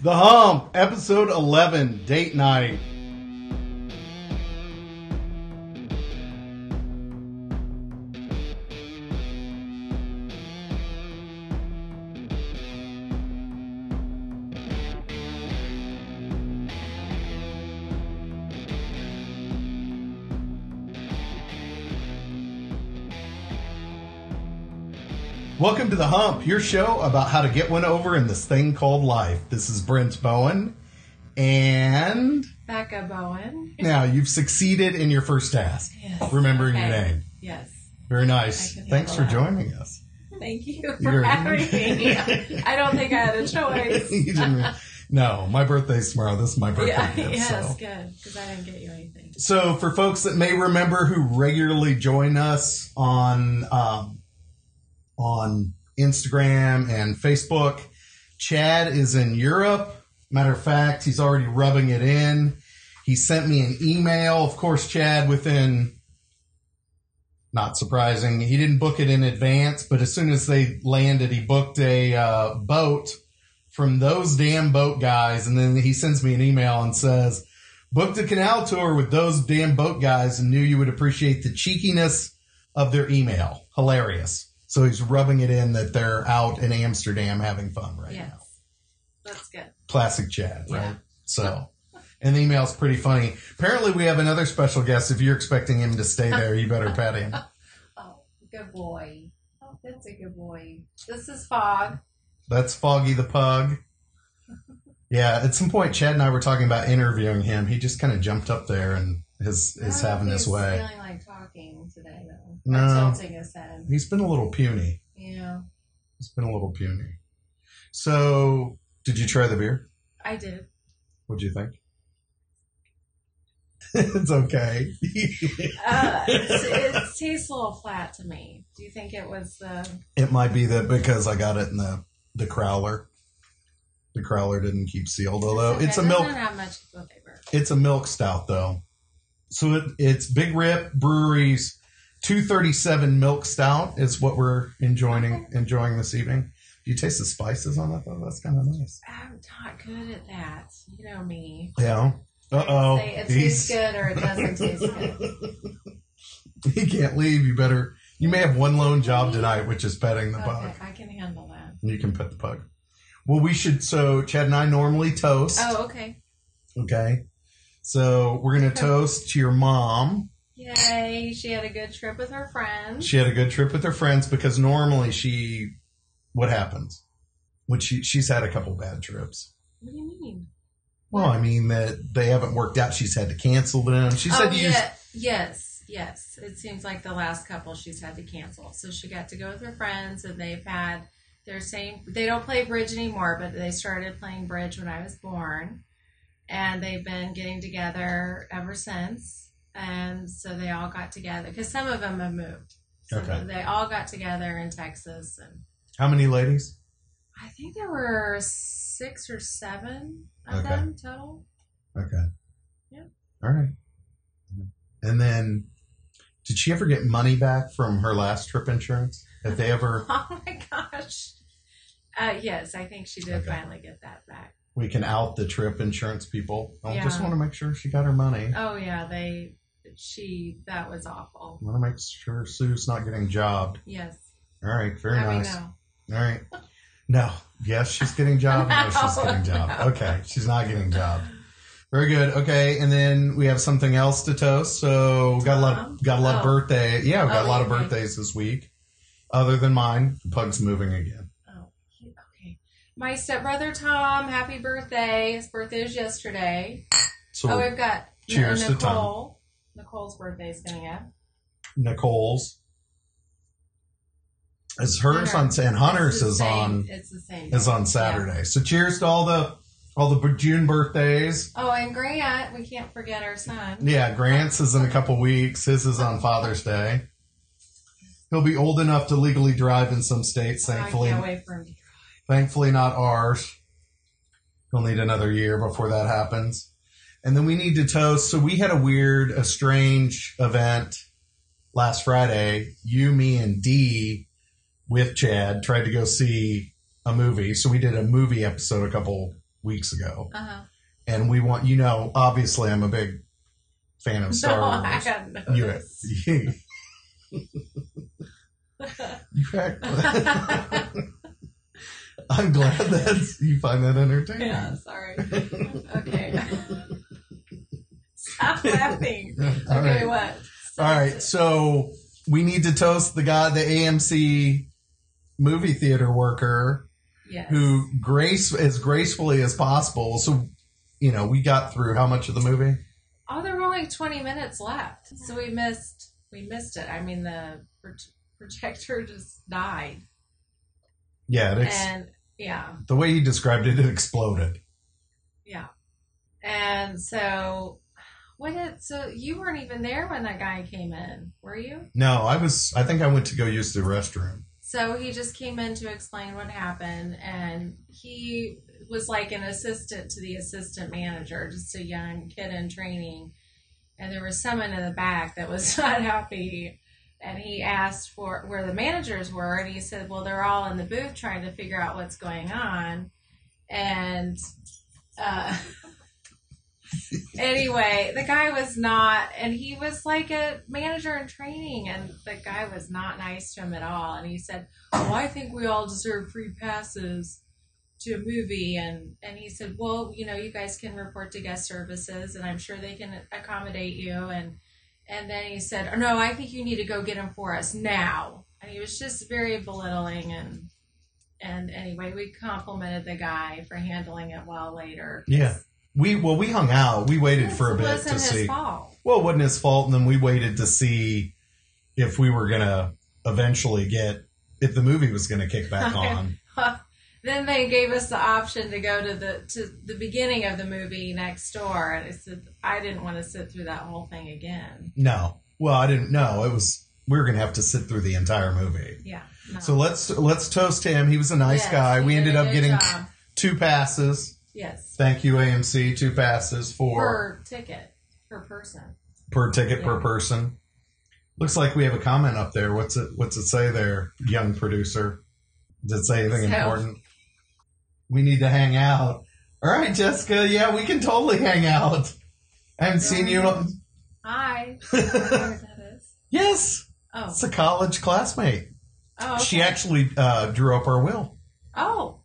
The Hump, episode 11, date night. Welcome to The Hump, your show about how to get one over in this thing called life. This is Brent Bowen, and Becca Bowen. now you've succeeded in your first task, Yes. remembering your name. Yes. Very nice. Thanks for that. joining us. Thank you for You're- having me. I don't think I had a choice. You didn't re- no, my birthday's tomorrow. This is my birthday yeah, gift. yes, so. good. Because I didn't get you anything. So, for folks that may remember who regularly join us on um, on Instagram and Facebook, Chad is in Europe. Matter of fact, he's already rubbing it in. He sent me an email. Of course, Chad, within not surprising, he didn't book it in advance, but as soon as they landed, he booked a uh, boat from those damn boat guys, and then he sends me an email and says booked a canal tour with those damn boat guys and knew you would appreciate the cheekiness of their email. Hilarious. So he's rubbing it in that they're out in Amsterdam having fun right Yes. now. That's good. Classic Chad, right? Yeah. So, and the email's pretty funny. Apparently, we have another special guest. If you're expecting him to stay there, you better pet him. Oh, good boy. Oh, that's a good boy. This is Fog. That's Foggy the Pug. Yeah, at some point, Chad and I were talking about interviewing him. He just kind of jumped up there and is, is having his way. feeling like talking today, though. No. Or tilting his head. He's been a little puny. Yeah, He's been a little puny. So, did you try the beer? I did. What'd you think? it's okay. Uh, it, it tastes a little flat to me. Do you think it was uh, it might be that because I got it in the the crowler. The crowler didn't keep sealed, although okay, it's a milk. Doesn't have much flavor. It's a milk stout though. So it, it's Big Rip Brewery's 237 milk stout is what we're enjoying enjoying this evening. Do you taste the spices on that though? That's kind of nice. I'm not good at that. You know me. Yeah. Uh oh. It tastes good or it doesn't taste good. he can't leave. You better. You may have one lone job tonight, which is petting the pug. I can handle that. You can pet the pug. Well, we should. So Chad and I normally toast. Oh, okay. Okay. So we're gonna toast to your mom. Yay! She had a good trip with her friends. She had a good trip with her friends because normally she, what happens? When she she's had a couple bad trips. What do you mean? Well, I mean that they haven't worked out. She's had to cancel them. She said oh, yeah. yes, yes. It seems like the last couple she's had to cancel. So she got to go with her friends, and they've had their same. They don't play bridge anymore, but they started playing bridge when I was born, and they've been getting together ever since. And so they all got together because some of them have moved. So Okay. they all got together in Texas, and how many ladies? I think there were six or seven of Okay. them total. Okay. Yeah. All right. And then, did she ever get money back from her last trip insurance? Have they ever? Oh my gosh. Uh, yes, I think she did Okay. finally get that back. We can out the trip insurance people. I just want to make sure she got her money. Oh yeah, they she that was awful. I want to make sure Sue's not getting jobbed. Yes. All right, very nice. All right. No. Yes, she's getting jobbed. No, she's getting job. No. Okay, she's not getting job. Very good. Okay, and then we have something else to toast. So got a lot. Of, got a lot of Oh. birthday. Yeah, we've got oh, a Oh, lot of birthdays this week. Other than mine, the pug's moving again. Oh, okay. My stepbrother Tom, happy birthday. His birthday was yesterday. So oh, we've got cheers to Tom. Nicole. Nicole's birthday is coming up. Nicole's is hers on and Hunter's is same- on It's the same. is on Yeah. Saturday. So cheers to all the all the June birthdays. Oh, and Grant, we can't forget our son. Yeah, Grant's is in a couple weeks. His is on Father's Day. He'll be old enough to legally drive in some states, I thankfully. can't wait for him to Thankfully, not ours. He'll need another year before that happens. And then we need to toast. So we had a weird, a strange event last Friday. You, me, and Dee with Chad tried to go see a movie. So we did a movie episode a couple weeks ago, Uh-huh. and we want you know. Obviously, I'm a big fan of Star no, Wars. You, you, act- I'm glad that you find that entertaining. yeah, sorry. Okay. Stop laughing. All okay, right. what? All right, so we need to toast the guy, the AMC movie theater worker Yes. who grace as gracefully as possible. So, you know, we got through how much of the movie? Oh, there were only 20 minutes left. So we missed we missed it. I mean the pro- projector just died. Yeah, it ex- And yeah, the way you described it, it exploded. yeah. And so what did so you weren't even there when that guy came in, were you? No, I was. I think I went to go use the restroom. So he just came in to explain what happened, and he was like an assistant to the assistant manager, just a young kid in training. And there was someone in the back that was not happy, and he asked for where the managers were, and he said, "Well, they're all in the booth trying to figure out what's going on." And uh, anyway, the guy was not, and he was like a manager in training, and the guy was not nice to him at all. And he said, "Oh, I think we all deserve free passes to a movie." And and he said, "Well, you know, you guys can report to guest services, and I'm sure they can accommodate you." And and then he said, oh, "No, I think you need to go get them for us now." And he was just very belittling and. And anyway, we complimented the guy for handling it well later. Yeah. We well, we hung out. We waited for a bit to see. fault. Well, it wasn't his fault, and then we waited to see if we were gonna eventually get if the movie was gonna kick back on. then they gave us the option to go to the to the beginning of the movie next door, and I said I didn't want to sit through that whole thing again. No, well, I didn't know it was. We were gonna have to sit through the entire movie. Yeah. No. So let's let's toast him. He was a nice Yes, guy. We ended up getting job. two passes. Yes Thank you, AMC. Two passes for per ticket per person. per ticket per person. Looks like we have a comment up there. What's it What's it say there, young producer? Does it say anything So- important? We need to hang out. All right, Jessica. Yeah, we can totally hang out. I haven't seen you. Hi. That is? yes, Oh. it's a college classmate. Oh. Okay. She actually uh, drew up our will. Oh.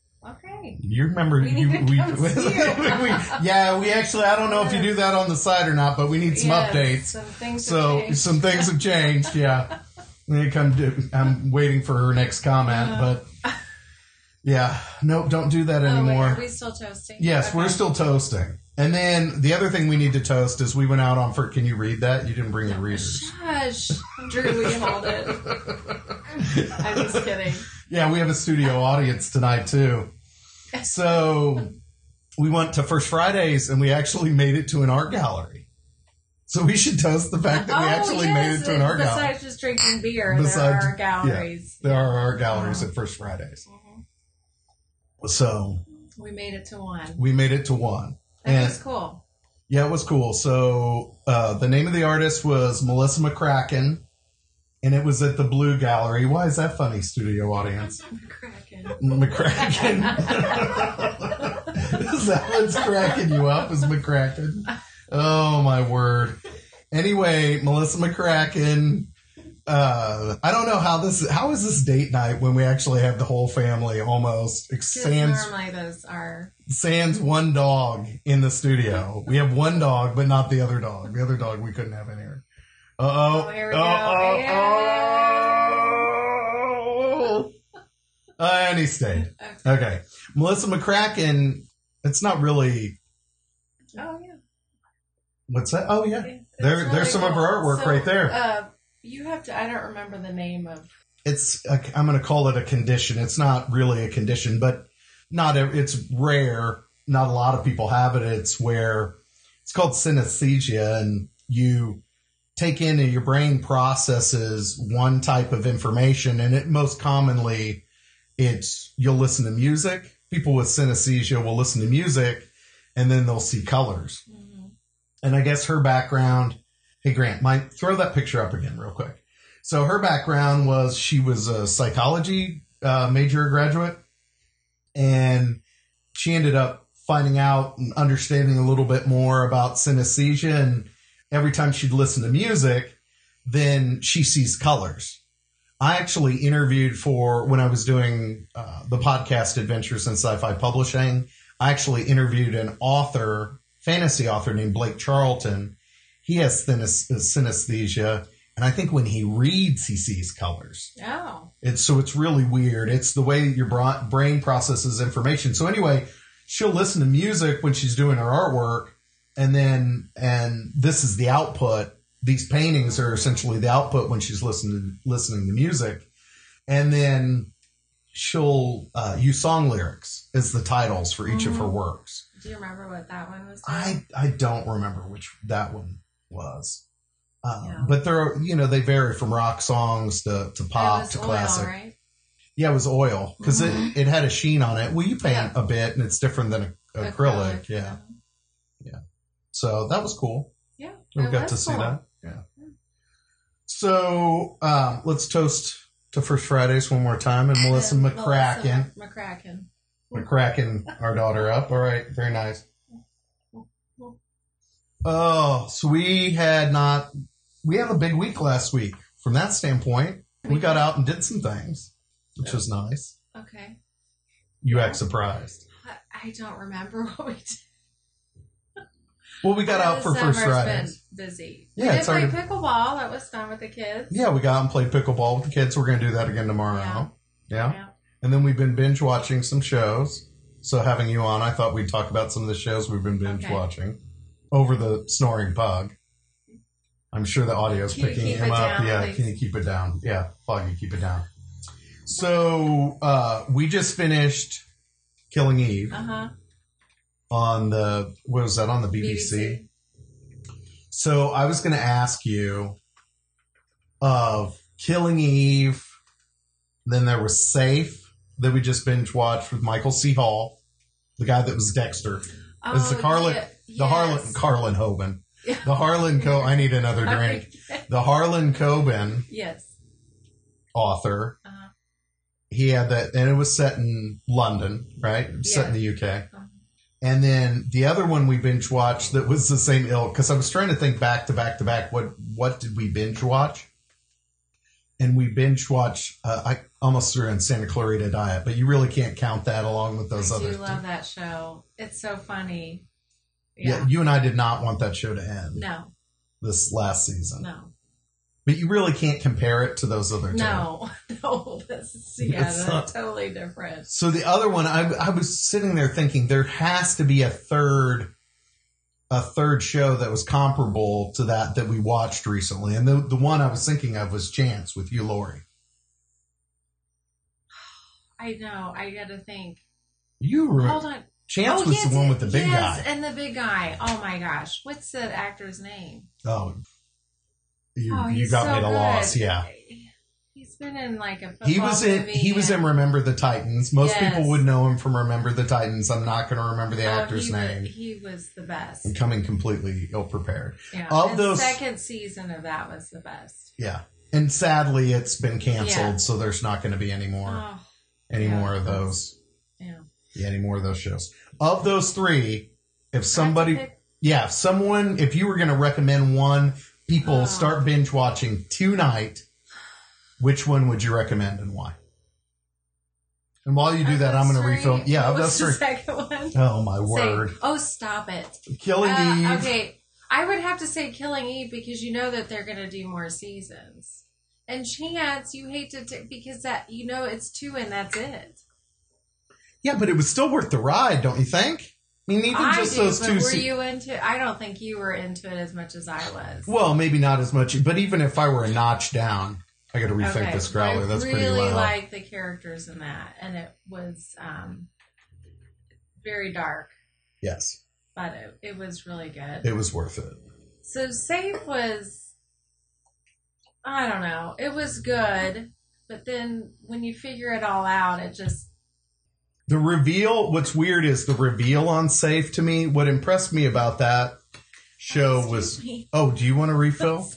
Okay. You remember We you? we, you. we- yeah, we actually. I don't know if you do that on the side or not, but we need some Yes, updates. Some things. So have changed. some things have changed. Yeah, They come to, I'm waiting for her next comment, Uh. but yeah, nope, don't do that Oh, wait, anymore. we still toasting? yes, we're still toasting. And then the other thing we need to toast is we went out on for. Can you read that? You didn't bring the readers. Shush. Drew, you hold it? I'm just kidding. Yeah, we have a studio audience tonight too. So we went to First Fridays and we actually made it to an art gallery. So we should toast the fact that we oh, actually yes, made it to an art besides gallery. Besides just drinking beer, Besides- there are galleries. There are art galleries at First Fridays. Mhm. So We made it to one. we made it to one. That And was cool. yeah, it was cool. So uh, the name of the artist was Melissa McCracken. And it was at the Blue Gallery. Why is that funny, studio audience? Cracking. McCracken. is that what's cracking you up? Is McCracken? Oh my word. Anyway, Melissa McCracken. Uh, I don't know how this. How is this date night when we actually have the whole family almost? Because Sans normally those are. sans one dog in the studio. We have one dog, but not the other dog. The other dog we couldn't have in here. Uh oh. Oh, here we go. oh. Uh, and he stayed. Okay. Okay. Melissa McCracken, it's not really, Oh yeah. what's that? Oh, yeah. It's There- really there's some of her cool. artwork right there. Uh, you have to. I don't remember the name of. It's, I'm going to call it a condition. It's not really a condition, but not, a, it's rare. Not a lot of people have it. It's where it's called synesthesia and you take in and your brain processes one type of information and it most commonly it's you'll listen to music people with synesthesia will listen to music and then they'll see colors Mhm. and i guess her background hey grant might throw that picture up again real quick so her background was she was a psychology uh, major graduate and she ended up finding out and understanding a little bit more about synesthesia. And every time she'd listen to music, then she sees colors. I actually interviewed for when I was doing uh, the podcast Adventures in Sci-Fi Publishing. I actually interviewed an author, fantasy author named Blake Charlton. He has synes- synesthesia, and I think when he reads, he sees colors. Oh. It's so it's really weird. It's the way your bra- brain processes information. So anyway, she'll listen to music when she's doing her artwork, and then and this is the output. These paintings are essentially the output when she's listening listening to music, and then she'll uh, use song lyrics as the titles for each of her works. Do you remember what that one was? called? I I don't remember which that one was. Uh, Yeah. But there are, you know, they vary from rock songs to, to pop to oil, classic. right? Yeah, it was oil because Mhm. it, it had a sheen on it. Well, you paint Yeah. a bit and it's different than a, acrylic. Yeah. yeah. So that was cool. Yeah. We got to see that. Yeah. So um, let's toast to First Fridays one more time and Melissa And McCracken. Melissa McCracken. McCracken, our daughter, up. All right. Very nice. Oh, so we had not, we had a big week last week. From that standpoint, we got out and did some things, which was nice. Okay. You act surprised. I, I don't remember what we did. Well, we got out for First Fridays. Been busy. Yeah, we did it's play already- pickleball. That was fun with the kids. Yeah, we got out and played pickleball with the kids. We're going to do that again tomorrow. Yeah. Yeah. Yeah. And then we've been binge watching some shows. So having you on, I thought we'd talk about some of the shows we've been binge Okay. watching over the snoring pug. I'm sure the audio is picking him up. down, yeah, please? can you keep it down? Yeah, Foggy, keep it down. So uh, we just finished Killing Eve Uh huh. On the what was that on the BBC? So I was going to ask you of Killing Eve. Then there was Safe that we just binge watched with Michael C. Hall, the guy that was Dexter, Oh, It's the Carlin- yeah, the Harlan yes. Carlin Hoban, the Harlan Co. I need another drink. The Harlan Coben yes. author. Uh-huh. He had that, and it was set in London, right? Set in the UK. And then the other one we binge watched that was the same ilk because I was trying to think back to back to back. What what did we binge watch? And we binge watch. Uh, I almost threw in Santa Clarita Diet, but you really can't count that along with those I other. love that show. It's so funny. yeah. Yeah. you and I did not want that show to end No. this last season, No. But you really can't compare it to those other two. No. No. This is yeah. It's That's not- totally different. So the other one, I, I was sitting there thinking there has to be a third, a third show that was comparable to that that we watched recently, and the the one I was thinking of was Chance with Hugh Laurie. I know. I got to think. You Hold on. Chance oh, was yes, the one with the big yes, guy. and the big guy. Oh my gosh, what's the actor's name? Oh, you oh, you got so me a good. loss. Yeah, He's been in like a he was in he was in Remember the Titans. Most Yes. people would know him from Remember the Titans. I'm not going to remember the Oh, actor's he was- name. he was the best. I'm coming completely ill prepared. Yeah. Of and those- second season of that was the best. Yeah, and sadly, it's been canceled, Yeah. so there's not going to be any more. Oh, any Yeah, more of those. yeah. Yeah, any more of those shows. Of those three, if somebody, I have to pick- yeah, if someone, if you were going to recommend one, people Oh. start binge watching tonight, which one would you recommend and why? And while you do Of that, I'm going to refill. Yeah, what was the second one? Oh my Say- word! oh, stop it. Killing Uh, Eve. okay, I would have to say Killing Eve because you know that they're going to do more seasons. And Chance, you hate to t- because that you know it's two and that's it. Yeah, but it was still worth the ride, don't you think? I mean, even I just do, those but two. were se- you into? I don't think you were into it as much as I was. well, maybe not as much, but even if I were a notch down, I got to rethink this growler. I That's really pretty loud. like the characters in that, and it was um, very dark, yes, but it, it was really good. it was worth it. So Safe was, I don't know, it was good, but then when you figure it all out, it just The reveal, what's weird is the reveal on Safe to me. What impressed me about that show Excuse was, me. oh, do you want to refill?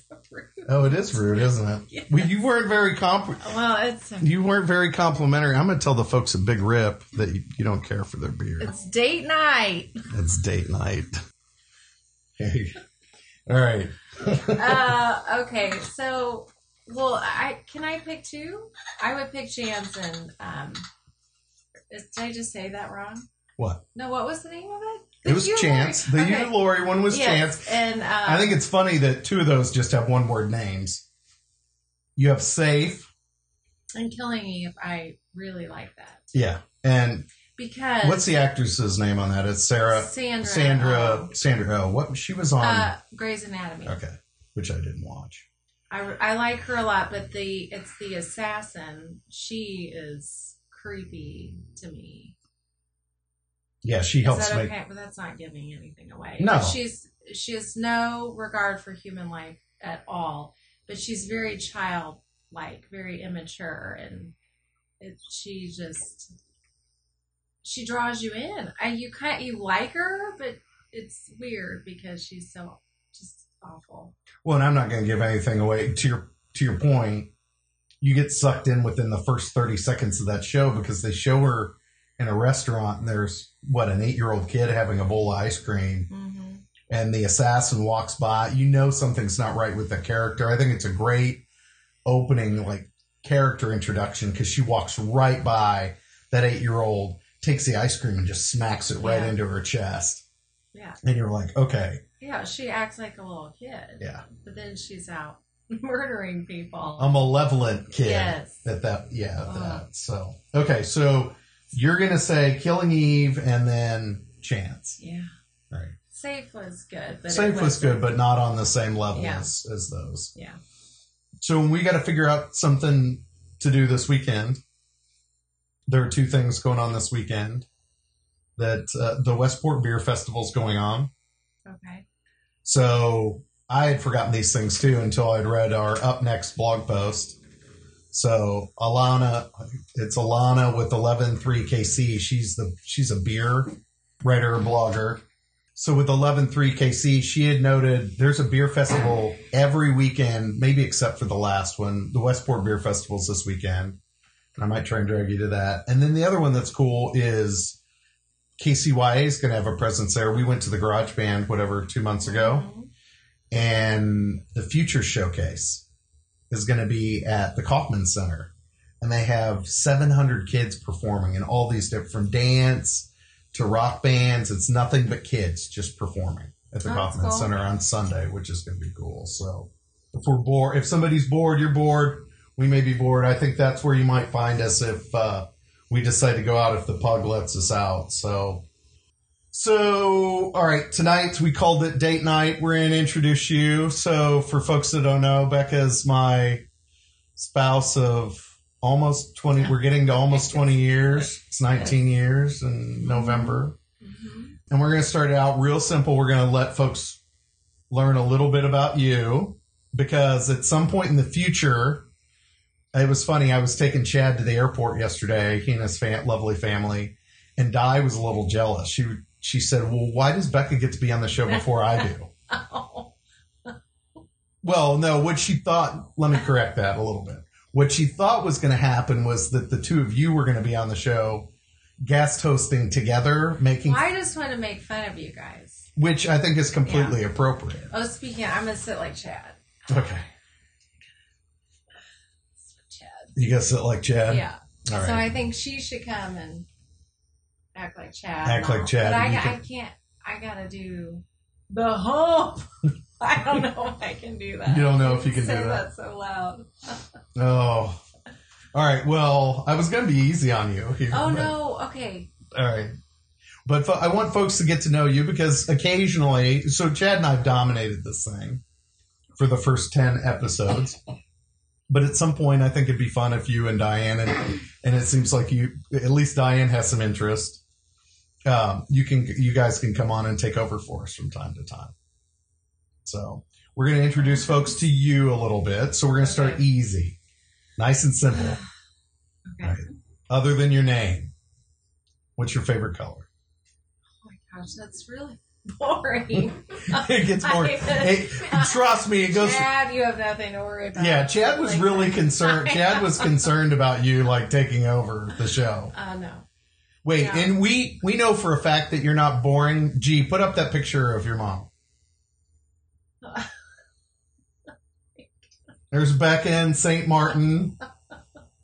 Oh, it is rude, isn't it? Well, you weren't very comp. Well, it's You weren't very complimentary. I'm gonna tell the folks at Big Rip that you, you don't care for their beer. it's date night. It's date night. Hey. All right. uh, okay, so well, I can I pick two? I would pick Jansen. Um, did I just say that wrong? What? No, what was the name of it? It was Chance. The Okay. Laurie one was Yes, Chance. and um, I think it's funny that two of those just have one word names. You have Safe. and Killing Eve. I really like that Yeah. And because what's the actress's name on that? It's Sarah. Sandra Sandra. Sandra. Oh, what? She was on. uh, Grey's Anatomy. okay. Which I didn't watch. I, I like her a lot, but the it's the assassin. She is creepy to me. Yeah, she helps make. okay? But that's not giving anything away. No. She's she has no regard for human life at all. But she's very childlike, very immature, and it, she just she draws you in. And you kind you like her, but it's weird because she's so just awful. Well, and I'm not going to give anything away. To your to your point, you get sucked in within the first 30 seconds of that show because they show her in a restaurant and there's what an eight year old kid having a bowl of ice cream Mm-hmm. and the assassin walks by. You know something's not right with the character. I think it's a great opening like character introduction because she walks right by that eight year old, takes the ice cream and just smacks it right Yeah. into her chest. Yeah. And you're like, okay, Yeah, she acts like a little kid. yeah, But then she's out murdering people. a malevolent kid. Yes. At that, yeah, at that. So, okay, so you're gonna say Killing Eve and then Chance, Yeah. right? Safe was good. But Safe was wasn't- good, but not on the same level Yeah. as, as those. Yeah. So we got to figure out something to do this weekend. There are two things going on this weekend. That uh, the Westport Beer Festival is going on. Okay. So I had forgotten these things too until I'd read our up next blog post. So Alana, it's Alana with 113KC. She's the she's a beer writer blogger. So with 113KC, she had noted there's a beer festival every weekend, maybe except for the last one. The Westport Beer Festival's this weekend. And I might try and drag you to that. And then the other one that's cool is KCYA is going to have a presence there. We went to the Garage Band, whatever, two months ago Mhm. And the future showcase is going to be at the Kauffman Center, and they have 700 kids performing in all these different from dance to rock bands. It's nothing but kids just performing at the Oh, Kauffman cool. Center on Sunday, which is going to be cool. So if we're bored, if somebody's bored, you're bored. We may be bored. I think that's where you might find us if uh, we decide to go out if the pug lets us out. So so, all right, tonight we called it date night. We're going to introduce you. So, for folks that don't know, Becca's my spouse of almost 20, we're getting to almost 20 years. It's 19 years in November. Mhm. And we're going to start it out real simple. We're going to let folks learn a little bit about you because at some point in the future, it was funny. I was taking Chad to the airport yesterday, he and his fam- lovely family, and Di was a little jealous. She she said, "Well, why does Becca get to be on the show before I do?" Oh. well, no. What she thought. Let me correct that a little bit. What she thought was going to happen was that the two of you were going to be on the show, guest hosting together, making I just want to make fun of you guys. which I think is completely appropriate. Oh, speaking, I'm gonna sit like Chad. Okay, Chad. you guys sit like Chad. Yeah. All So I think she should come and act like Chad. Act like Chad, But I, I can- can't. I gotta do the hump. I don't know if I can do that. You don't know if you can do Say that. so loud. Oh. All right. Well, I was going to be easy on you. here, Oh but- no. Okay. All right. But fo- I want folks to get to know you because occasionally, so Chad and I have dominated this thing for the first 10 episodes. But at some point, I think it'd be fun if you and Diane, and, and it seems like you, at least Diane has some interest. Um, you can, you guys can come on and take over for us from time to time. So we're going to introduce folks to you a little bit. So we're going to start easy, nice and simple. Okay. Right. Other than your name, what's your favorite color? Oh my gosh, that's really boring. it gets more. It, trust me, it goes. Chad, you have nothing to worry about. Yeah, Chad was Like, really concerned. Chad was concerned about you like taking over the show. Uh, no. Wait, Yeah. and we we know for a fact that you're not boring. Gee, put up that picture of your mom. There's Becca in St. Martin,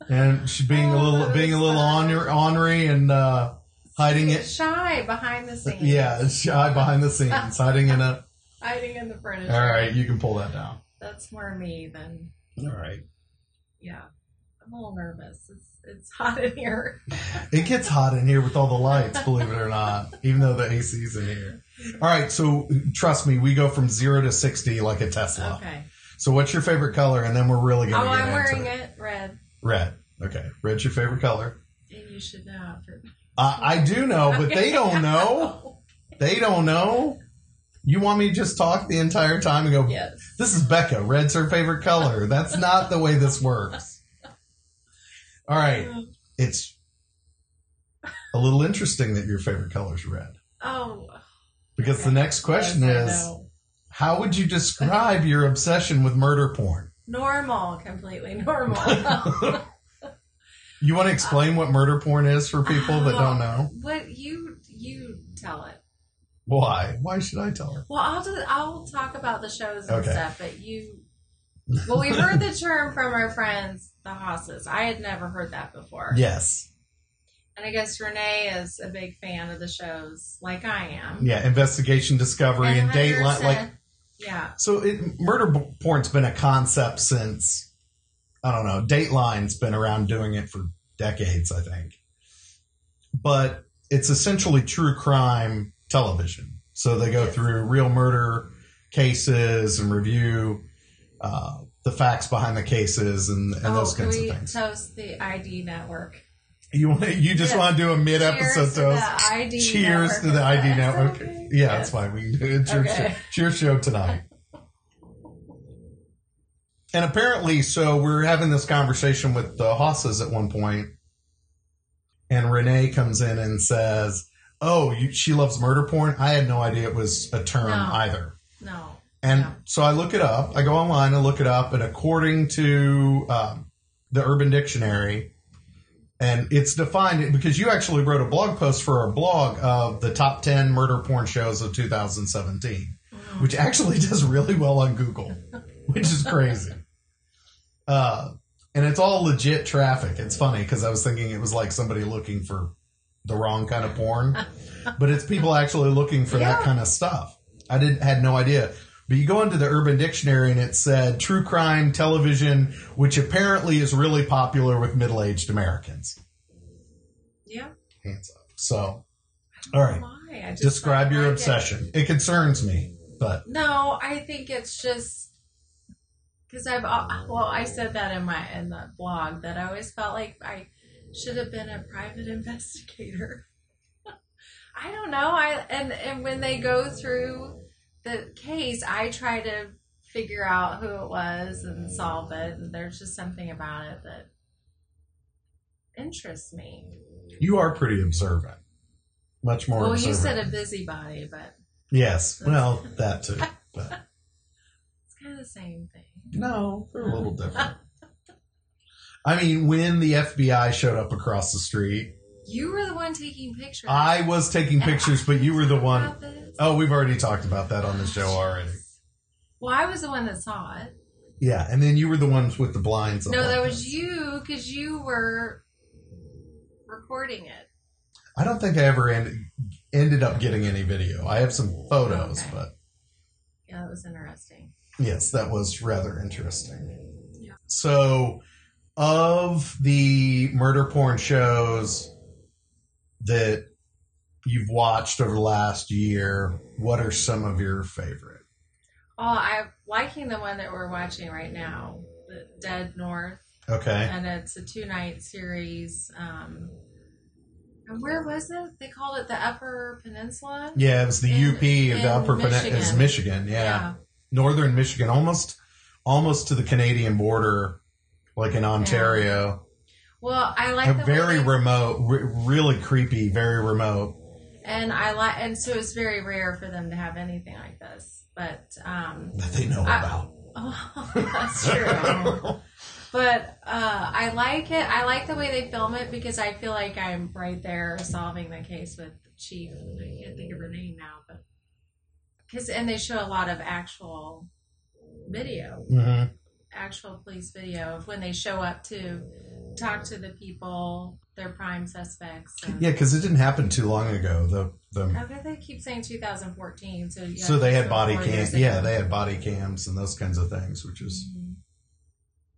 and she being a Oh, little being a little honor, ornery and uh, hiding it. Shy behind the scenes. Yeah, shy behind the scenes, hiding in a. Hiding in the furniture. All right, you can pull that down. That's more me than, All right. yeah. I'm a little nervous. It's, it's hot in here. It gets hot in here with all the lights, believe it or not, even though the AC's in here. All right, so trust me, we go from zero to 60 like a Tesla. Okay. So, what's your favorite color? And then we're really Oh, going to get I'm wearing it. it red. Red. Okay. Red's your favorite color. And you should know after. Uh, I do know, but they don't know. They don't know. You want me to just talk the entire time and go, Yes. this is Becca. Red's her favorite color. That's not the way this works. All right. It's a little interesting that your favorite color is red. Oh. Because the next question yes, is how would you describe your obsession with murder porn? normal, completely normal. You want to explain what murder porn is for people that don't know? Uh, what you you tell it. Why? Why should I tell her? Well, I'll do, I'll talk about the shows and Okay. stuff, but you. Well, we heard the term from our friends, the Hosses. I had never heard that before. Yes. And I guess Renee is a big fan of the shows, like I am. Yeah, investigation, discovery, and, Hunter dateline. Like yeah, so, it, murder porn's been a concept since I don't know. Dateline's been around doing it for decades, I think. But it's essentially true crime television. So they go Yes. through real murder cases and review uh, the facts behind the cases and, and oh, those kinds of things. toast the ID network? You want to, you just Yeah. want to do a mid Cheers episode to toast. the ID Cheers network. to the ID network. okay? Yeah, Yes. that's fine. We can do. It's your, Okay. show, your show tonight. And apparently, so we're having this conversation with the Hosses at one point, and Renee comes in and says, "Oh, you, she loves murder porn." I had no idea it was a term No. either. No. And No. so I look it up. I go online and look it up, and according to um, the Urban Dictionary, and it's defined because you actually wrote a blog post for our blog of the top ten murder porn shows of 2017, Mm. which actually does really well on Google, which is crazy. Uh, and it's all legit traffic. It's funny because I was thinking it was like somebody looking for the wrong kind of porn, but it's people actually looking for that kind of stuff. I didn't had no idea. But you go into the Urban Dictionary and it said true crime television, which apparently is really popular with middle aged Americans. Yeah. Hands up. So, all right. Why? I just Describe your like it. obsession. It concerns me, but No, I think it's just because I've well, I said that in my in the blog that I always felt like I should have been a private investigator. I don't know. I and and when they go through the case, I try to figure out who it was and solve it. And there's just something about it that interests me. you are pretty observant. Much more well, you said a busybody, but yes. Well, that too. But it's kind of the same thing. no, they're a little different. I mean, when the FBI showed up across the street, You were the one taking pictures. I was taking pictures, but you were the one. Oh, we've already talked about that on the show already. Well, I was the one that saw it. Yeah, and then you were the ones with the blinds. No, that was you because you were recording it. I don't think I ever ended, ended up getting any video. I have some photos, Okay. but Yeah, that was interesting. yes, that was rather interesting. Yeah. So, of the murder porn shows that you've watched over the last year, what are some of your favorite? Oh, I'm liking the one that we're watching right now, the Dead North, Okay. and it's a two night series. Um, and where was it? They called it the Upper Peninsula. Yeah, it was the In- UP of the Upper Peninsula. It's Michigan. Michigan, yeah. Northern Michigan, almost almost to the Canadian border, like in Ontario. Well, I like the very they- remote, re- really creepy, very remote. and I like, and so it's very rare for them to have anything like this. But um, That they know I- about. oh, that's true. But uh, I like it. I like the way they film it because I feel like I'm right there solving the case with Chief. I can't think of her name now, but because and they show a lot of actual video, Mhm. Actual police video of when they show up to talk to the people, their prime suspects. And, Yeah, because it didn't happen too long ago. The the Okay, they keep saying 2014, so yeah, so they had body four cam. years Yeah, they had body cams and those kinds of things, which is Mhm.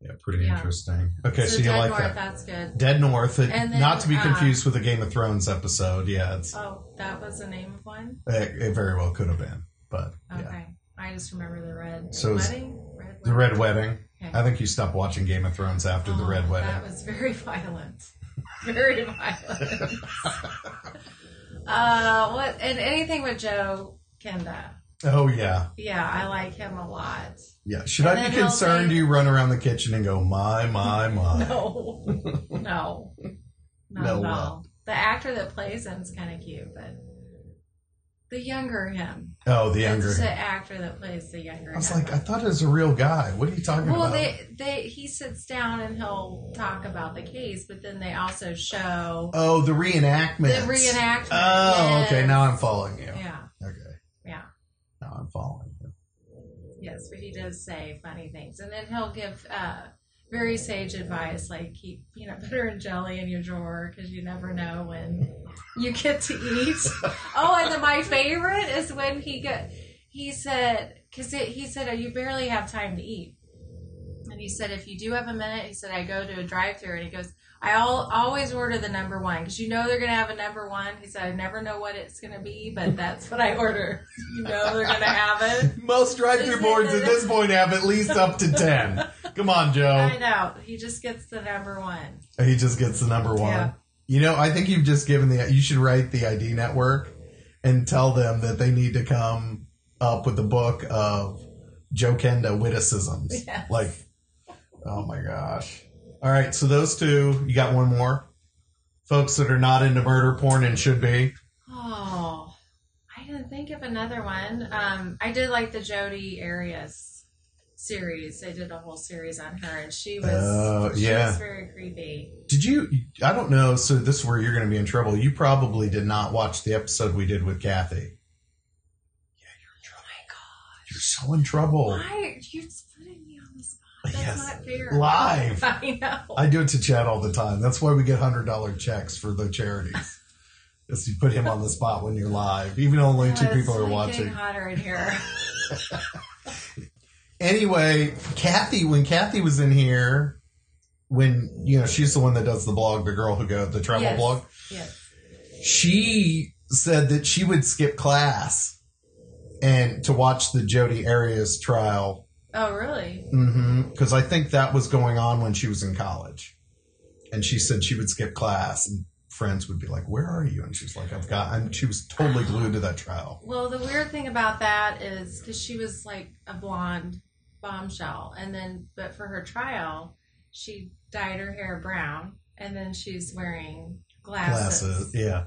yeah pretty Yeah. interesting. Okay, so, So you like North, that? that's good. Dead North, it- then, not to be uh, confused with the Game of Thrones episode. Yeah, it's Oh, that was the name of one. it, it very well could have been, but Okay, yeah, I just remember the red So wedding. Red the Red Wedding. I think you stopped watching Game of Thrones after the Oh, Red Wedding. That was very violent. Very violent. uh, what and anything with Joe Kenda. Oh yeah, Yeah, I like him a lot. yeah. Should And I be concerned say- you run around the kitchen and go my my my? No, no, not No, at all. The actor that plays him is kind of cute, but the younger him. Oh, the younger. It's the actor that plays the younger. I was him. like, I thought it was a real guy. What are you talking Well, about? Well, they, they he sits down and he'll talk about the case, but then they also show oh, the reenactment. the reenactment. Oh, okay. Now I'm following you. Yeah, Okay. yeah, Now I'm following you. yes, but he does say funny things, and then he'll give uh, very sage advice, like keep peanut butter and jelly in your drawer because you never know when you get to eat. oh, and then my favorite is when he got he said because he said oh, you barely have time to eat. And he said, if you do have a minute, he said, I go to a drive through and he goes, I all, always order the number one because you know they're going to have a number one. He said, I never know what it's going to be, but that's what I order. You know they're going to have it. Most drive-through boards at this point have at least up to ten. Come on, Joe. I know. He just gets the number one. He just gets the number one. Yeah. You know, I think you've just given the. You should write the ID network and tell them that they need to come up with a book of Joe Kenda witticisms. Yes. Like, oh my gosh. All right, so those two. You got one more, folks that are not into murder porn and should be. Oh, I didn't think of another one. Um, I did like the Jodi Arias series. They did a whole series on her, and she was, Oh, she yeah. was very creepy. Did you? I don't know. So this is where you're going to be in trouble. You probably did not watch the episode we did with Kathy. Yeah, you're my god! You're so in trouble. Why you're putting me on the spot? That's Yes. not fair. Live. I know. I do it to Chad all the time. That's why we get hundred dollar checks for the charities. Is you put him on the spot when you're live, even though only two people are watching. hotter in here. Anyway, Kathy, when Kathy was in here, when you know she's the one that does the blog, the girl who go the travel Yes. blog. yes. she said that she would skip class and to watch the Jodi Arias trial Oh, really? Mm-hmm. because I think that was going on when she was in college, and she said she would skip class and friends would be like, "Where are you?" and she's like, "I've got," and she was totally glued to that trial. Well, the weird thing about that is because she was like a blonde bombshell, and then but for her trial, she dyed her hair brown, and then she's wearing glasses. Glasses, yeah,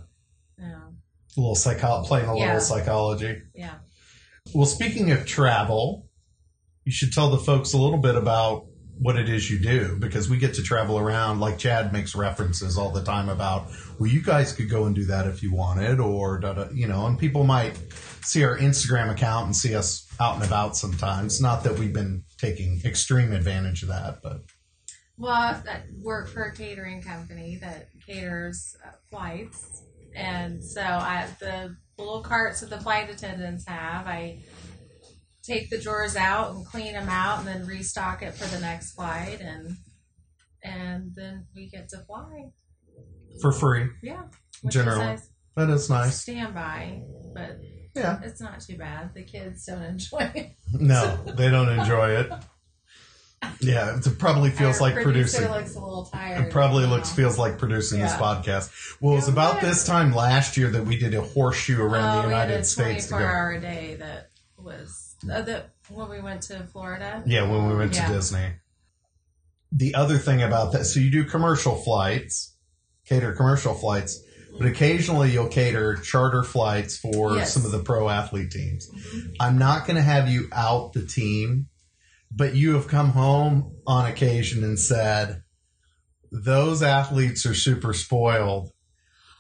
Yeah. a little psycho, playing a Yeah. little psychology. Yeah. Well, speaking of travel, you should tell the folks a little bit about what it is you do because we get to travel around. Like Chad makes references all the time about, well, you guys could go and do that if you wanted, or you know, and people might see our Instagram account and see us out and about sometimes. Not that we've been taking extreme advantage of that, but Well, I work for a catering company that caters uh, flights, and so I the little carts that the flight attendants have, I take the drawers out and clean them out, and then restock it for the next flight, and and then we get to fly. for free. Yeah, Generally. nice. That is nice. Standby, but Yeah. it's not too bad. The kids don't enjoy it. No, they don't enjoy it. Yeah, it probably feels Our like producing. looks a little tired. It probably now. looks feels like producing this podcast. Well, it was Yeah, about this time last year that we did a horseshoe around oh, the United a States to 24 go. hour day that was uh, the when we went to Florida. Yeah, when we went Yeah. to Disney. The other thing about that, so you do commercial flights, cater commercial flights, but occasionally you'll cater charter flights for Yes. some of the pro athlete teams. I'm not going to have you out the team, but you have come home on occasion and said, those athletes are super spoiled.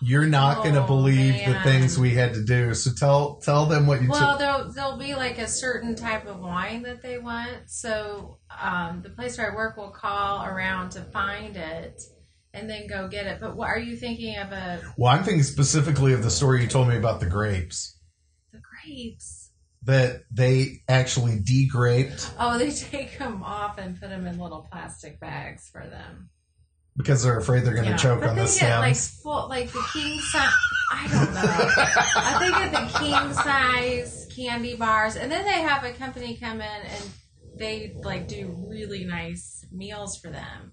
You're not going to Oh, believe the things we had to do. So tell tell them what you Well, took. there'll, there'll be like a certain type of wine that they want. So um, the place where I work will call around to find it and then go get it. But what are you thinking of a Well, I'm thinking specifically of the story you told me about the grapes. the grapes? That they actually degraped Oh, they take them off and put them in little plastic bags for them. Because they're afraid they're going to Yeah. choke on they the get like stems. full, like the king size. I don't know. I think of the king size candy bars, and then they have a company come in and they like do really nice meals for them.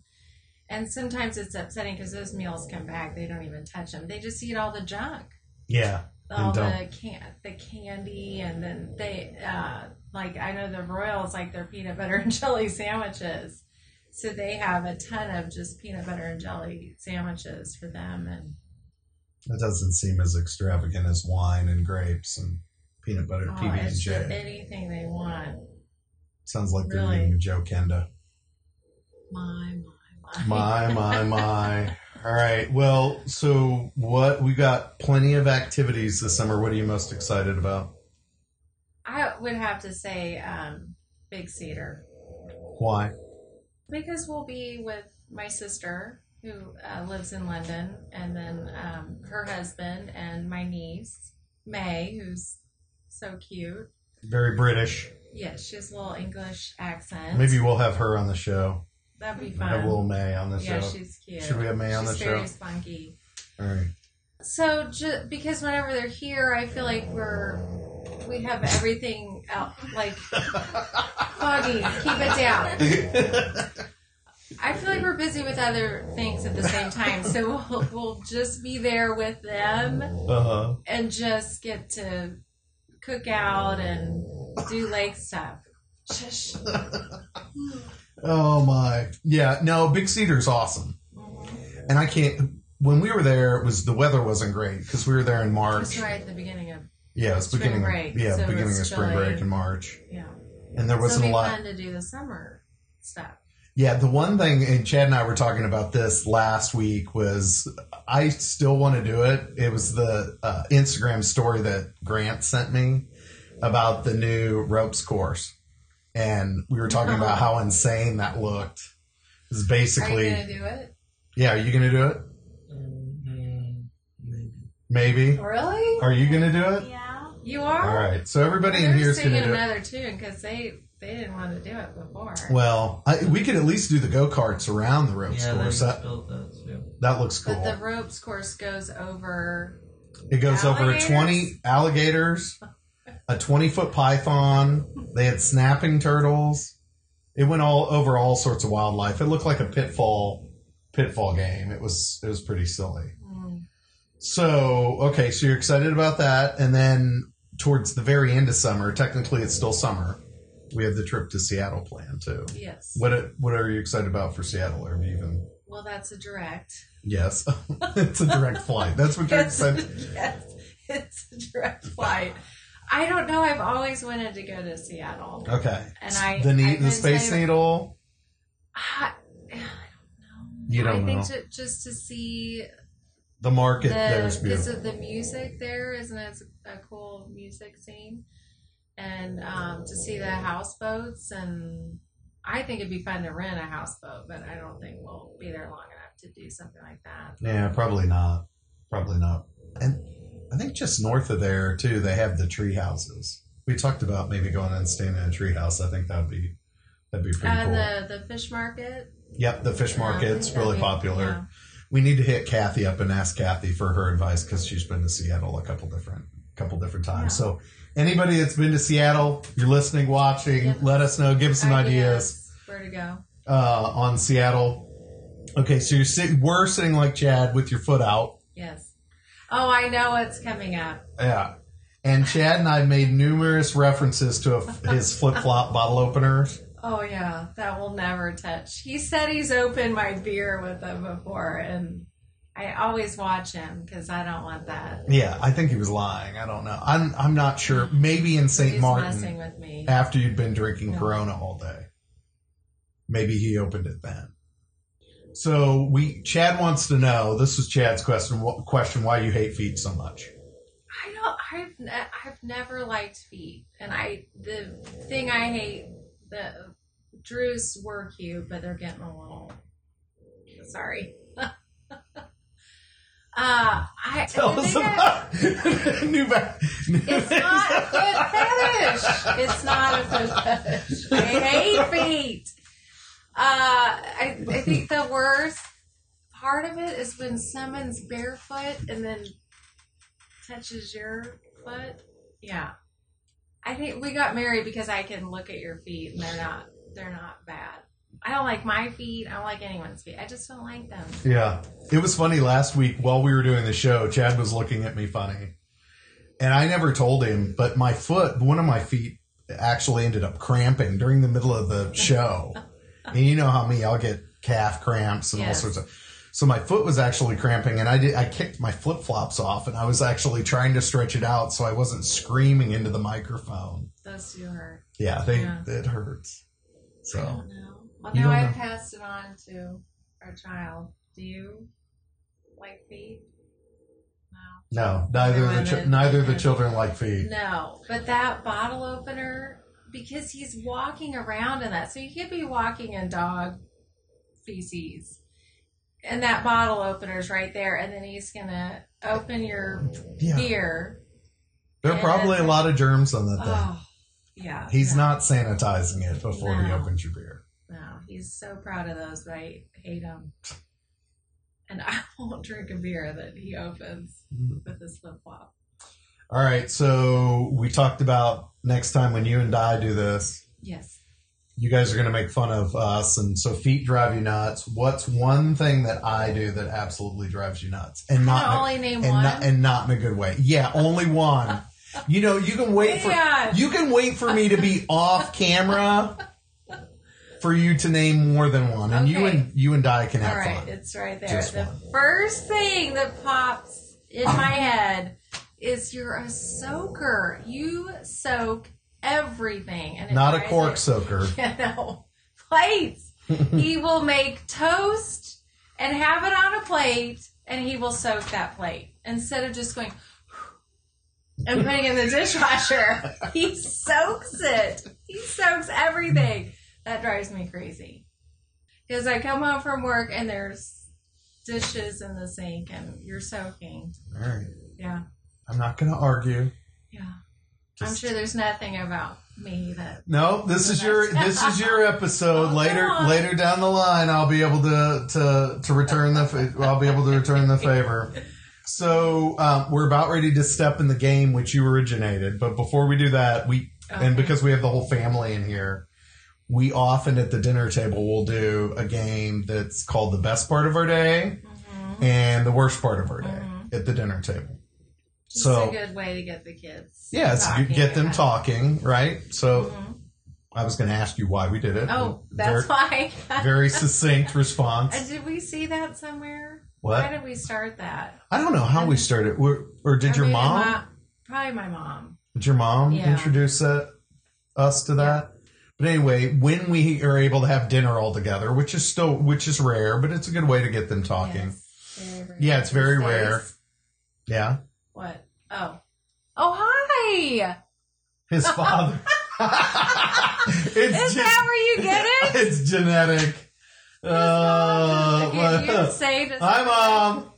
And sometimes it's upsetting because those meals come back, they don't even touch them. They just eat all the junk, yeah. all the can the candy, and then they uh, like I know the Royals like their peanut butter and jelly sandwiches. So they have a ton of just peanut butter and jelly sandwiches for them, and That doesn't seem as extravagant as wine and grapes and peanut butter oh, PB and J. anything they want. Sounds like they're Really. eating Joe Kenda. My my my. My my my. All right. Well, so what we got plenty of activities this summer. What are you most excited about? I would have to say um, Big Cedar Why? Because we'll be with my sister who uh, lives in London, and then um, her husband and my niece May, who's so cute. Very British. Yes, she has a little English accent. Maybe we'll have her on the show. that'd be fun. Have little May on the yeah, show. Yeah, she's cute. Should we have May on the show? she's very spunky. All right. So, ju- because whenever they're here, I feel like we're we have everything out like foggy. Keep it down. I feel like we're busy with other things at the same time, so we'll, we'll just be there with them uh-huh. and just get to cook out and do lake stuff. Shush. Oh my. Yeah, no, Big Cedar's awesome. And I can't when we were there it was the weather wasn't great because we were there in It's March. right at the beginning of Yeah, it's Spring beginning break, of, yeah, so beginning of spring chilly. break in March. yeah. And there wasn't it'll a lot to do the summer stuff. Yeah, the one thing, and Chad and I were talking about this last week, was I still want to do it. It was the uh, Instagram story that Grant sent me about the new ropes course. And we were talking about how insane that looked. It's Are you basically, gonna do it? yeah, are you going to do it? Mm, maybe. Maybe. Really? Are you going to do it? Yeah. You are. All right. So everybody in They're here is going singing to do it. another tune because they they didn't want to do it before. Well, I, we could at least do the go karts around the ropes Yeah, course. That, built that that looks cool. but the ropes course goes over. It goes over Alligators? 20 alligators, a 20 foot python. They had snapping turtles. It went all over all sorts of wildlife. It looked like a pitfall pitfall game. It was it was pretty silly. Mm, So, okay, so you're excited about that and then towards the very end of summer, technically it's still summer. We have the trip to Seattle planned too. yes. What uh, what are you excited about for Seattle? Or even Well, that's a direct. Yes. it's a direct flight. That's what you're excited. yes, it's a direct flight. I don't know. I've always wanted to go to Seattle, Okay. and I the the space say- needle. I, I don't know. You don't I think know. to, just to see The market the there's is beautiful. it the music there isn't it a cool music scene and um, to see the houseboats and i think it'd be fun to rent a houseboat but i don't think we'll be there long enough to do something like that Yeah, probably not. Probably not. And I think just north of there too, they have the tree houses. We talked about maybe going and staying in a tree house. I think that'd be that'd be pretty and cool. Uh, the the fish market yep, the fish um, market's that'd really be- popular. yeah. We need to hit Kathy up and ask Kathy for her advice because she's been to Seattle a couple different couple different times. Yeah. So anybody that's been to Seattle, you're listening, watching, Yep. let us know. Give us some ideas. where to go uh, on Seattle. Okay, so you're sitting, we're sitting like Chad with your foot out. yes oh i know what's coming up Yeah. And Chad and I made numerous references to a, his flip flop bottle openers. oh yeah that will never touch he said he's opened my beer with them before and I always watch him because I don't want that. Yeah, I think he was lying. I don't know. I'm I'm not sure. Maybe in St. He's Martin messing with me. after you'd been drinking Yeah. Corona all day. Maybe he opened it then. So we Chad wants to know. This was Chad's question. What, question? Why you hate feet so much? I don't. I've ne- I've never liked feet, and I the thing I hate the Drews were cute, but they're getting a little. Sorry. Uh, I Tell us thing I- about New Ba- It's not a foot fetish. It's not a foot fetish. I hate feet. Uh, I, I think the worst part of it is when someone's barefoot and then touches your foot. Yeah. I think we got married because I can look at your feet and they're not they're not bad. I don't like my feet. I don't like anyone's feet. I just don't like them. Yeah. It was funny last week while we were doing the show, Chad was looking at me funny. And I never told him, but my foot, one of my feet actually ended up cramping during the middle of the show. and you know how me, I'll get calf cramps and Yes. all sorts of. So my foot was actually cramping and I did I kicked my flip-flops off and I was actually trying to stretch it out so I wasn't screaming into the microphone. Those two hurt. Yeah, they Yeah. it hurts. I So don't know. Well, You now I've passed it on to our child. Do you like feet? No. no, neither of the ch- neither the children like feet. No, but that bottle opener, because he's walking around in that, so he could be walking in dog feces. And that bottle opener's right there, and then he's gonna open your Yeah. beer. There are probably a lot of germs on that thing. Oh, yeah. He's no, not sanitizing it before he opens your beer. He's so proud of those, but I hate them. And I won't drink a beer that he opens mm-hmm. with his flip flop. All right, so we talked about next time when you and I do this, Yes. you guys are going to make fun of us, and so feet drive you nuts. What's one thing that I do that absolutely drives you nuts, and not in a- only name and one. not and not in a good way? Yeah, only one. you know, you can wait for oh Man. you can wait for me to be off camera for you to name more than one, and you and you and Di can have All right, fun. it's right there. Just the one. first thing that pops in my head is you're a soaker. You soak everything, and Not a cork it- soaker. You know, plates. he will make toast and have it on a plate, and he will soak that plate instead of just going and putting it in the dishwasher. he soaks it. He soaks everything. That drives me crazy. Because I come home from work and there's dishes in the sink and you're soaking. All right, Yeah, I'm not going to argue. yeah. I'm sure there's nothing about me that. No, this is your this is your episode. Oh, later God. later down the line, I'll be able to to to return the I'll be able to return the favor. So um, we're about ready to step in the game which you originated, but before we do that, we and because we have the whole family in here, we often at the dinner table will do a game that's called the best part of our day Mhm. and the worst part of our day Mhm. at the dinner table. It's So a good way to get the kids. yeah, it's get them talking, right? So Mhm. I was going to ask you why we did it. Oh, Very- that's why. very succinct response. Uh, did we see that somewhere? What? Why did we start that? I don't know how we started. Or, or did your mom? my- probably my mom. Did your mom Yeah. introduce that, us to that? But anyway, when we are able to have dinner all together, which is still which is rare, but it's a good way to get them talking. Yes, Yeah, it's very these rare. days. Yeah, What? Oh. Oh, hi! his father. it's Is gen- that where you get it? it's genetic. Uh, Can you say to Hi, mom.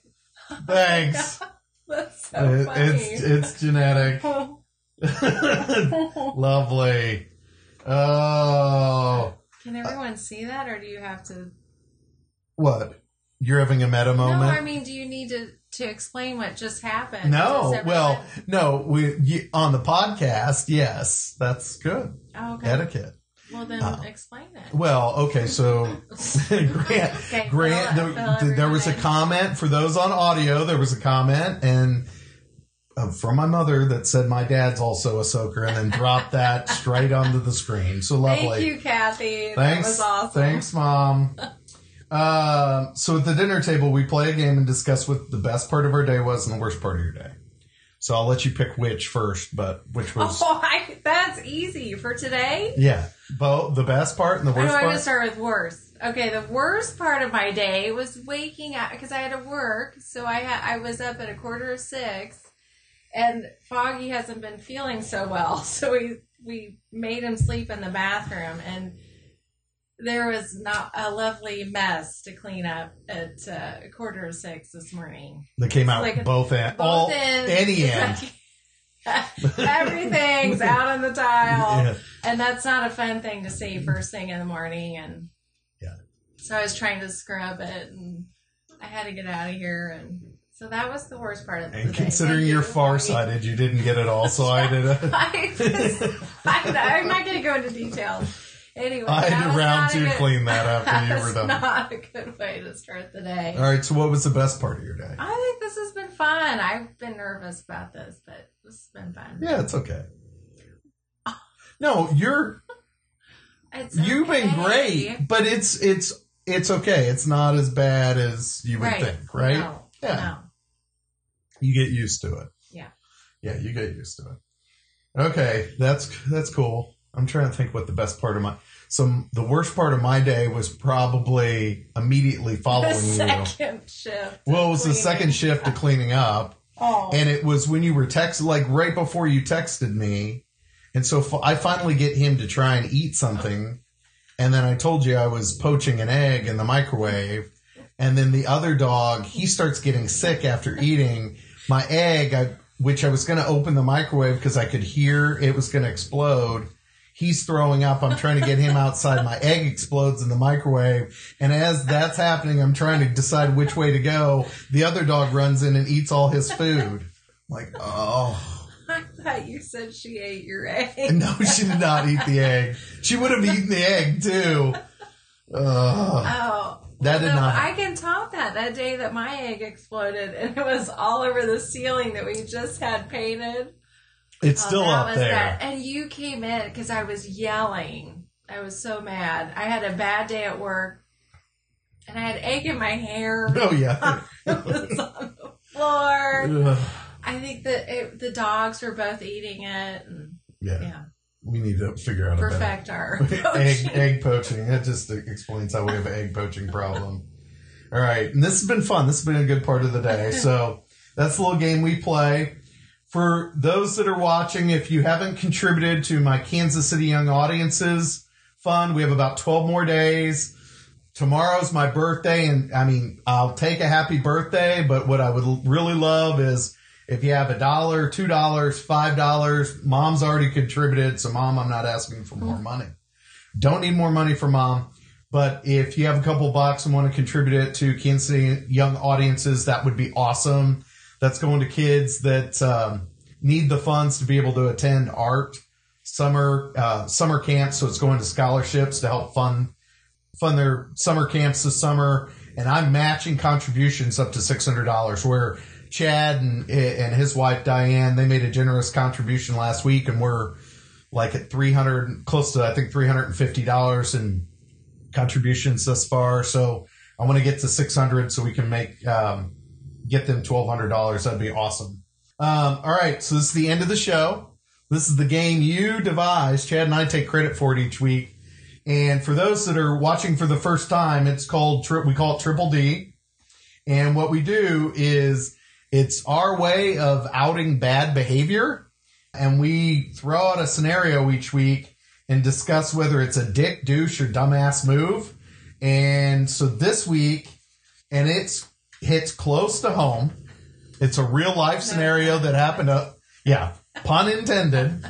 Thanks. That's so funny. it's it's genetic. Lovely. Oh, Can everyone see that, or do you have to? what? You're having a meta moment? No, I mean, do you need to to explain what just happened? No, Does well, no. We you, on the podcast, yes, that's good Oh, okay. etiquette. Well, then Oh. explain it. Well, okay, so Grant, Okay, Grant, fill- there, fill there was a comment for those on audio. There was a comment and uh, from my mother that said my dad's also a soaker, and then dropped that straight onto the screen. So lovely. Thank you, Kathy. Thanks, That was awesome. thanks, mom. Um, so at the dinner table, we play a game and discuss what the best part of our day was and the worst part of your day. So I'll let you pick which first, but which was Oh, I, that's easy for today. yeah, both the best part and the I know worst I'm gonna start with worst. Okay, the worst part of my day was waking up because I had to work, so I ha- I was up at a quarter of six, and Foggy hasn't been feeling so well, so we we made him sleep in the bathroom, and there was not a lovely mess to clean up at uh, quarter of six this morning. They came out Like, both end, all ends, any end. Everything's out on the tile. Yeah. And that's not a fun thing to see first thing in the morning. And Yeah. so I was trying to scrub it and I had to get out of here. And so that was the worst part of the And day. considering you're you. farsighted, you didn't get it all, so I did it. I just, I, am not going to go into details. Anyway, I had to round two good- clean that up after you that were done. not a good way to start the day. All right, so what was the best part of your day? I think this has been fun. I've been nervous about this, but this has been fun. Yeah, it's okay. No, you're It's you've been great, but it's it's it's okay. It's not as bad as you would Right. think, right? No, Yeah. no. You get used to it. Yeah. Yeah, you get used to it. Okay, that's that's cool. I'm trying to think what the best part of my so the worst part of my day was probably immediately The following you. shift. Well, it was the second shift to cleaning up. Oh, and it was when you were text like right before you texted me and so f- i finally get him to try and eat something and then i told you i was poaching an egg in the microwave and then the other dog he starts getting sick after eating my egg I, which i was going to open the microwave because i could hear it was going to explode he's throwing up i'm trying to get him outside my egg explodes in the microwave and as that's happening i'm trying to decide which way to go the other dog runs in and eats all his food like, oh. I thought you said she ate your egg. No, she did not eat the egg. She would have eaten the egg too. Ugh. Oh, That did no, not- I can top that. That day that my egg exploded and it was all over the ceiling that we just had painted. It's Oh, still that up there. bad. And you came in because I was yelling. I was so mad. I had a bad day at work, and I had egg in my hair. Oh yeah. it was on the floor. I think that it, the dogs were both eating it. And, yeah. yeah, We need to figure out perfect our egg poaching. egg poaching. That just explains how we have an egg poaching problem. All right, and this has been fun. This has been a good part of the day. So that's the little game we play. For those that are watching, if you haven't contributed to my Kansas City Young Audiences fund, we have about 12 more days. Tomorrow's my birthday, and I mean, I'll take a happy birthday, but what I would really love is if you have a dollar, two dollars, five dollars, mom's already contributed, so mom, I'm not asking for more money. Don't need more money for mom. But if you have a couple bucks and want to contribute it to Kansas City young audiences, that would be awesome. That's going to kids that um, need the funds to be able to attend art summer uh, summer camps. So it's going to scholarships to help fund fund their summer camps this summer. And I'm matching contributions up to six hundred dollars. Where Chad and and his wife Diane they made a generous contribution last week, and we're like at three hundred, close to I think three hundred and fifty dollars in contributions thus far. So I want to get to six hundred so we can make um, get them twelve hundred dollars. That'd be awesome. Um, all right, so this is the end of the show. This is the game you devised. Chad and I take credit for it each week. And for those that are watching for the first time, it's called we call it Triple D. And what we do is it's our way of outing bad behavior, and we throw out a scenario each week and discuss whether it's a dick, douche, or dumbass move. And so this week, and it's hits close to home. It's a real life scenario that happened to, yeah, pun intended.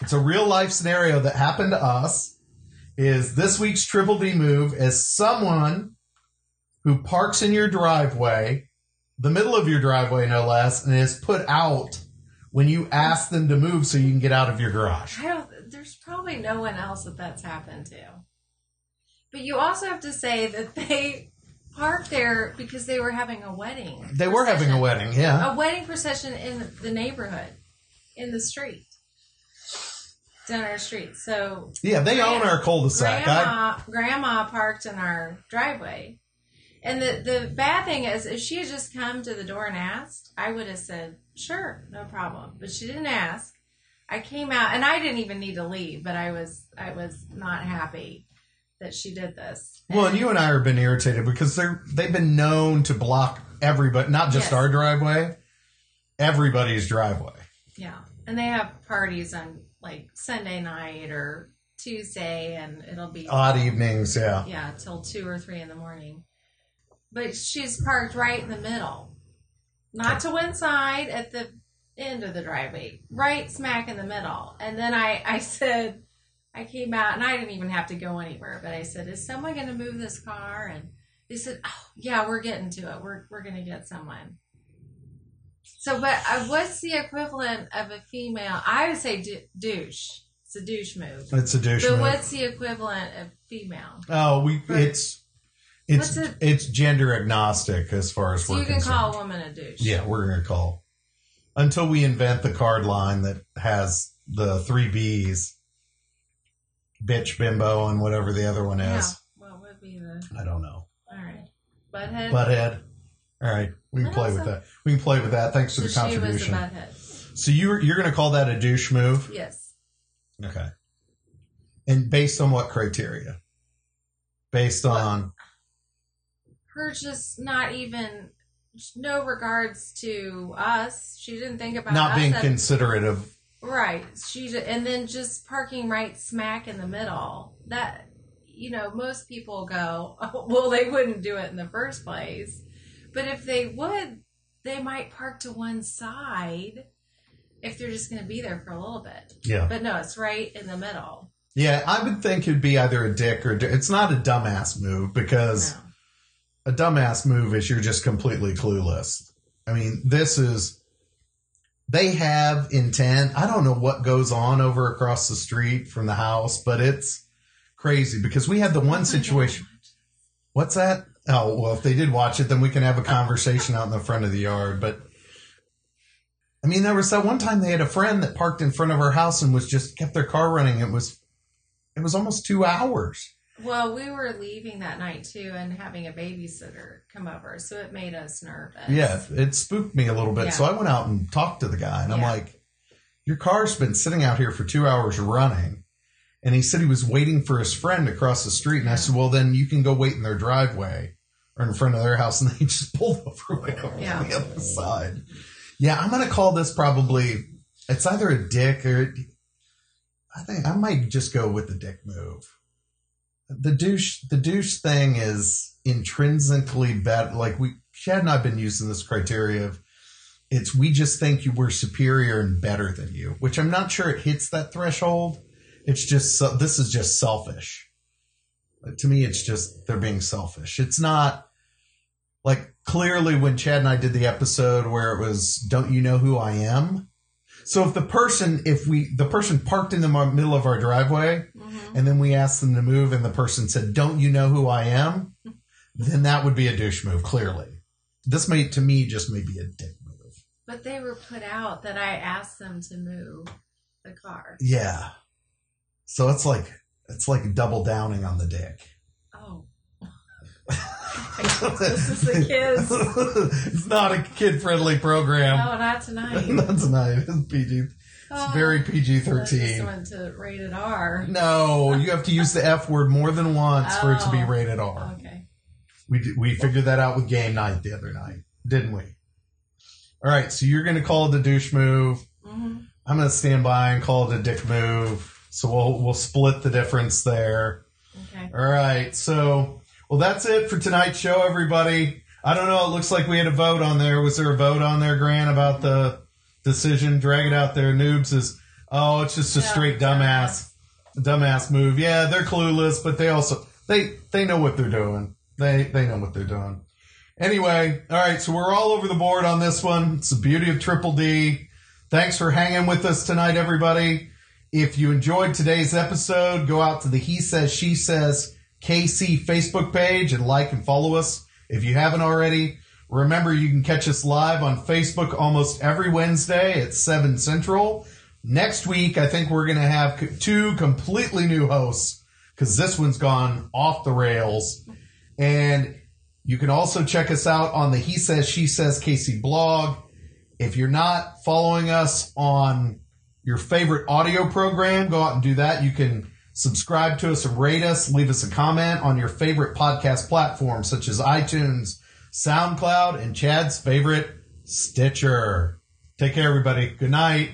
It's a real life scenario that happened to us. Is this week's Triple D move as someone who parks in your driveway, the middle of your driveway, no less, and is put out when you ask them to move so you can get out of your garage. I don't. There's probably no one else that that's happened to. But you also have to say that they parked there because they were having a wedding. They were having a wedding, yeah. A wedding procession in the neighborhood, in the street. down our street. So Yeah, they own our cul-de-sac. I, grandma, grandma parked in our driveway. And the, the bad thing is, if she had just come to the door and asked, I would have said, sure, no problem. But she didn't ask. I came out, and I didn't even need to leave, but I was I was not happy that she did this. well, and you and I have been irritated because they're they've been known to block everybody, not just Yes. our driveway, everybody's driveway. Yeah, and they have parties on like Sunday night or Tuesday, and it'll be Odd evenings, yeah. yeah till two or three in the morning. But she's parked right in the middle, not to one side at the end of the driveway, right smack in the middle. And then I I said I came out and I didn't even have to go anywhere, but I said, "Is someone going to move this car?" And they said, "Oh yeah, we're getting to it. We're we're going to get someone." So, but uh, what's the equivalent of a female? I would say d- douche. It's a douche move. It's a douche But move. what's the equivalent of female? Oh, we it's it's it- it's gender agnostic as far as So we're you can concerned. call a woman a douche. Yeah, we're gonna call until we invent the card line that has the three B's, bitch, bimbo, and whatever the other one Yeah. is. What would be the I don't know. all right? Butthead. Butthead. All right, we can play with that. We can play with that. Thanks for the a contribution. So you're you're gonna call that a douche move? Yes. Okay. And based on what criteria? Based on Her just not even no regards to us. She didn't think about not us being considerate of right. She and then just parking right smack in the middle. That you know, most people go, oh, well, they wouldn't do it in the first place. But if they would, they might park to one side if they're just going to be there for a little bit. yeah. But no, it's right in the middle. Yeah, I would think it'd be either a dick or a di- it's not a dumbass move because No. A dumbass move is you're just completely clueless. I mean, this is they have intent. I don't know what goes on over across the street from the house, but it's crazy because we had the one situation. What's that? Oh, well, if they did watch it, then we can have a conversation out in the front of the yard. But I mean, there was that one time they had a friend that parked in front of our house and was just kept their car running. It was, it was almost two hours. Well, we were leaving that night too and having a babysitter come over, so it made us nervous. Yeah, it spooked me a little bit. Yeah. So I went out and talked to the guy, and I'm like, "Your car's been sitting out here for two hours running." And he said he was waiting for his friend across the street. And I said, "Well, then you can go wait in their driveway or in front of their house." And they just pulled over way over Yeah. on the other side. Yeah, I'm gonna call this probably. It's either a dick or. I think I might just go with the dick move. The douche, the douche thing is intrinsically bad. Like we, Chad and I've been using this criteria of it's we just think you were superior and better than you, which I'm not sure it hits that threshold. It's just this is just selfish. To me, it's just they're being selfish. It's not like clearly when Chad and I did the episode where it was "Don't you know who I am?" So if the person, if we, the person parked in the middle of our driveway, Mhm. and then we asked them to move, and the person said, "Don't you know who I am?" Then that would be a douche move. Clearly, this may to me just may be a dick move. But they were put out that I asked them to move the car. Yeah. So it's like it's like double downing on the dick. Oh. this is the kids. it's not a kid friendly program. No, not tonight. not tonight. It's PG. It's Oh, very PG thirteen. went to rated R. No, you have to use the F word more than once for it to be Oh. rated R. Okay. We we figured that out with game night the other night, didn't we? All right, so you're going to call it a douche move. hmm I'm going to stand by and call it a dick move. So we'll we'll split the difference there. Okay. All right, so well that's it for tonight's show, everybody. I don't know. It looks like we had a vote on there. Was there a vote on there, Grant, about the decision? Drag it out there. Noobs is oh, it's just a straight dumbass dumbass move. Yeah, they're clueless, but they also they they know what they're doing. They they know what they're doing. Anyway, all right, so we're all over the board on this one. It's the beauty of Triple D. Thanks for hanging with us tonight, everybody. If you enjoyed today's episode, go out to the He Says She Says KC Facebook page and like and follow us. If you haven't already, remember you can catch us live on Facebook almost every Wednesday at 7 Central next week, I think we're going to have two completely new hosts because this one's gone off the rails. And you can also check us out on the He Says, She Says KC blog. If you're not following us on your favorite audio program, go out and do that. You can subscribe to us and rate us, leave us a comment on your favorite podcast platform, such as iTunes, SoundCloud, and Chad's favorite, Stitcher. Take care, everybody. Good night.